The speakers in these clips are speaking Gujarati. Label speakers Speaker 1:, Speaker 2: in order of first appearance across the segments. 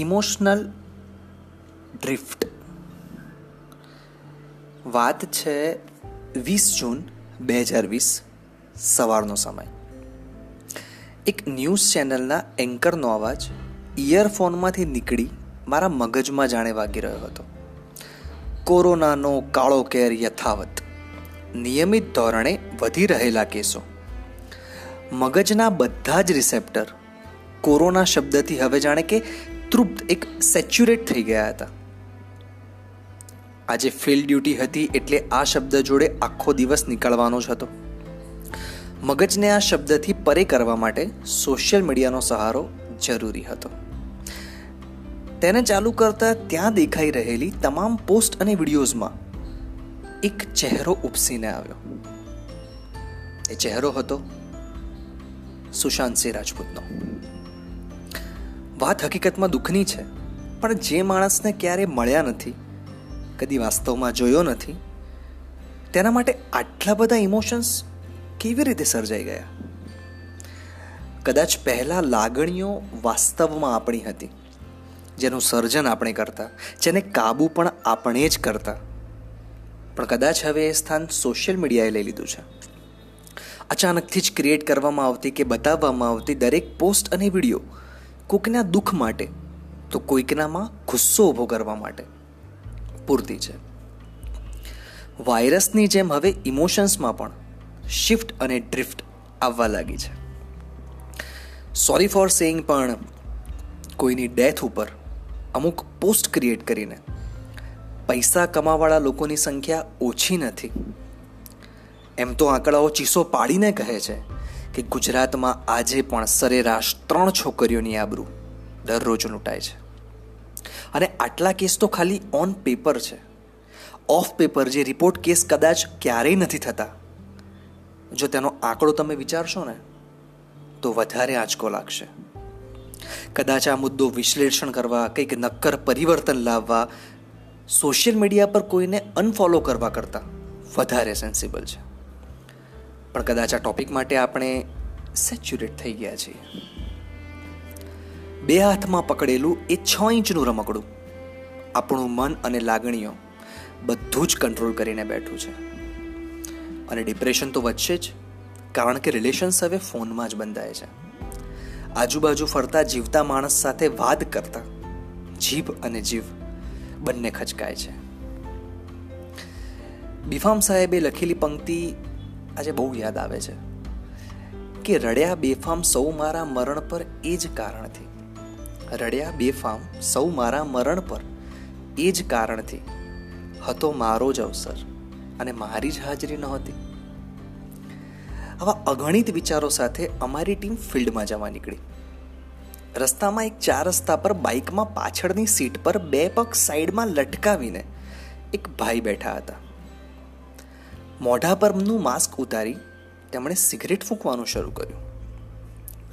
Speaker 1: ઇમોશનલ ડ્રિફ્ટ વાત છે વીસ જૂન બે હજાર વીસ સવારનો સમય. એક ન્યૂઝ ચેનલના એન્કરનો અવાજ ઇયરફોનમાંથી નીકળી મારા મગજમાં જાણે વાગી રહ્યો હતો. કોરોનાનો કાળો કેર યથાવત. નિયમિત ધોરણે વધી રહેલા કેસો. મગજના બધા જ રિસેપ્ટર કોરોના શબ્દથી હવે જાણે કે તૃપ્ત એક સેચ્યુરેટ થઈ ગયા હતા. આજે ફિલ્ડ ડ્યુટી હતી એટલે આ શબ્દ જોડે આખો દિવસ નીકળવાનો જ હતો. મગજને આ શબ્દથી પરે કરવા માટે સોશિયલ મીડિયાનો સહારો જરૂરી હતો. તેને ચાલુ કરતા ત્યાં દેખાઈ રહેલી તમામ પોસ્ટ અને વિડીયોઝમાં એક ચહેરો ઉપસીને આવ્યો. એ ચહેરો હતો સુશાંત સિંહ રાજપૂતનો. વાત હકીકતમાં દુઃખની છે, પણ જે માણસને ક્યારે મળ્યા નથી, કદી વાસ્તવમાં જોયો નથી, તેના માટે આટલા બધા ઇમોશન્સ કેવી રીતે સર્જાઈ ગયા? કદાચ પહેલાં લાગણીઓ વાસ્તવમાં આપણી હતી, જેનું સર્જન આપણે કરતા, જેને કાબુ પણ આપણે જ કરતા. પણ કદાચ હવે એ સ્થાન સોશિયલ મીડિયાએ લઈ લીધું છે. અચાનકથી જ ક્રિએટ કરવામાં આવતી કે બતાવવામાં આવતી દરેક પોસ્ટ અને વીડિયો કોઈકના દુઃખ માટે, તો કોઈકનામાં ગુસ્સો ઊભો કરવા માટે. પૂરતી છે. વાયરસની જેમ હવે ઇમોશન્સમાં પણ શિફ્ટ અને ડ્રિફ્ટ આવવા લાગી છે. સોરી ફોર સેઇંગ પણ કોઈની ડેથ ઉપર અમુક પોસ્ટ ક્રિએટ કરીને પૈસા કમાવાળા લોકોની સંખ્યા ઓછી નથી. એમ તો આંકડાઓ ચીસો પાડીને કહે છે. કે ગુજરાતમાં આજે પણ સરેરાશ ત્રણ છોકરીઓની આબરૂ દરરોજ લૂંટાય છે. અને આટલા કેસ તો ખાલી ઓન પેપર છે. ઓફ પેપર જે રિપોર્ટ કેસ કદાચ ક્યારેય નથી થતા. જો તેનો આંકડો તમે વિચારશો ને, તો વધારે આંચકો લાગશે. કદાચ આ મુદ્દો વિશ્લેષણ કરવા, કંઈક નક્કર પરિવર્તન લાવવા સોશિયલ મીડિયા પર કોઈને અનફોલો કરવા કરતાં વધારે સેન્સિબલ છે. પણ કદાચ આ ટોપિક માટે આપણે સેચ્યુરેટ થઈ ગયા છીએ. બે હાથમાં પકડેલું એ છ ઇંચનું રમકડું, આપણું મન અને લાગણીઓ બધું જ કંટ્રોલ કરીને બેઠું છે. અને ડિપ્રેશન તો વધશે જ, કારણ કે રિલેશન્સ હવે ફોનમાં જ બંધાય છે. આજુબાજુ ફરતા જીવતા માણસ સાથે વાદ કરતા જીભ અને જીવ બંને ખચકાય છે. બિફામ સાહેબે લખેલી પંક્તિ આજે બહુ યાદ આવે છે કે રડ્યા બેફામ સૌ મારા મરણ પર એ જ કારણથી. રડ્યા બેફામ સૌ મારા મરણ પર એ જ કારણથી. હતો મારો જ અવસર અને મારી જ હાજરી નહોતી. આવા અગણિત વિચારો સાથે અમારી ટીમ ફિલ્ડમાં જવા નીકળી. રસ્તામાં એક ચાર રસ્તા પર બાઇકમાં પાછળની સીટ પર બે પગ સાઈડમાં લટકાવીને એક ભાઈ બેઠા હતા. મોઢા પરનું માસ્ક ઉતારી તેમણે સિગરેટ ફૂંકવાનું શરૂ કર્યું.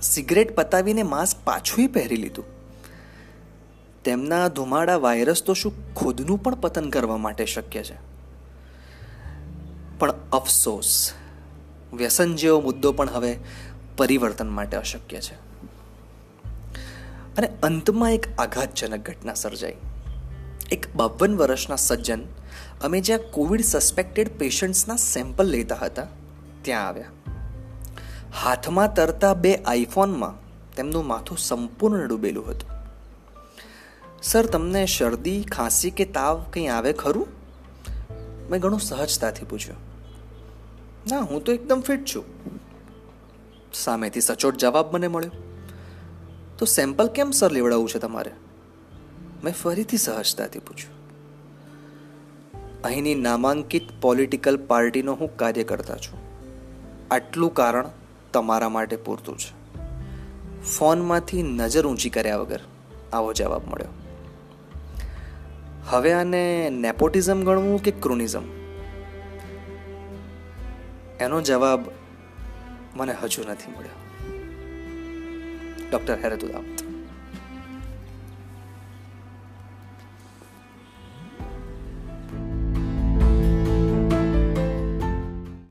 Speaker 1: સિગરેટ પતાવીને માસ્ક પાછું પહેરી લીધું. તેમના ધુમાડા વાયરસ તો શું ખુદનું પણ પતન કરવા માટે શક્ય છે? પણ અફસોસ, વ્યસન જેવો મુદ્દો પણ હવે પરિવર્તન માટે અશક્ય છે. અને અંતમાં એક આઘાતજનક ઘટના સર્જાઈ. એક બાવન વર્ષના સજ્જન અમે જ્યાં કોવિડ સસ્પેક્ટેડ પેશન્ટ્સના સેમ્પલ લેતા હતા, ત્યાં આવ્યા. હાથમાં તરતા બે આઈફોનમાં તેમનું માથું સંપૂર્ણ ડૂબેલું હતું. સર, તમને શરદી, ખાંસી કે તાવ કંઈ આવે ખરું? મેં ઘણું સહજતાથી પૂછ્યું. ના, હું તો એકદમ ફિટ છું. સામેથી સચોટ જવાબ મને મળ્યો. તો સેમ્પલ કેમ, સર, લેવડાવવું છે તમારે? મેં ફરીથી સહજતાથી પૂછ્યું અહીંની નામાંકિત પોલિટિકલ પાર્ટીનો હું કાર્યકર્તા છું આટલું કારણ તમારા માટે પૂરતું છે ફોનમાંથી નજર ઊંચી કર્યા વગર આવો જવાબ મળ્યો હવે આને નેપોટિઝમ ગણવું કે ક્રુનિઝમ એનો જવાબ મને હજુ નથી મળ્યો ડૉક્ટર હેરતુદામ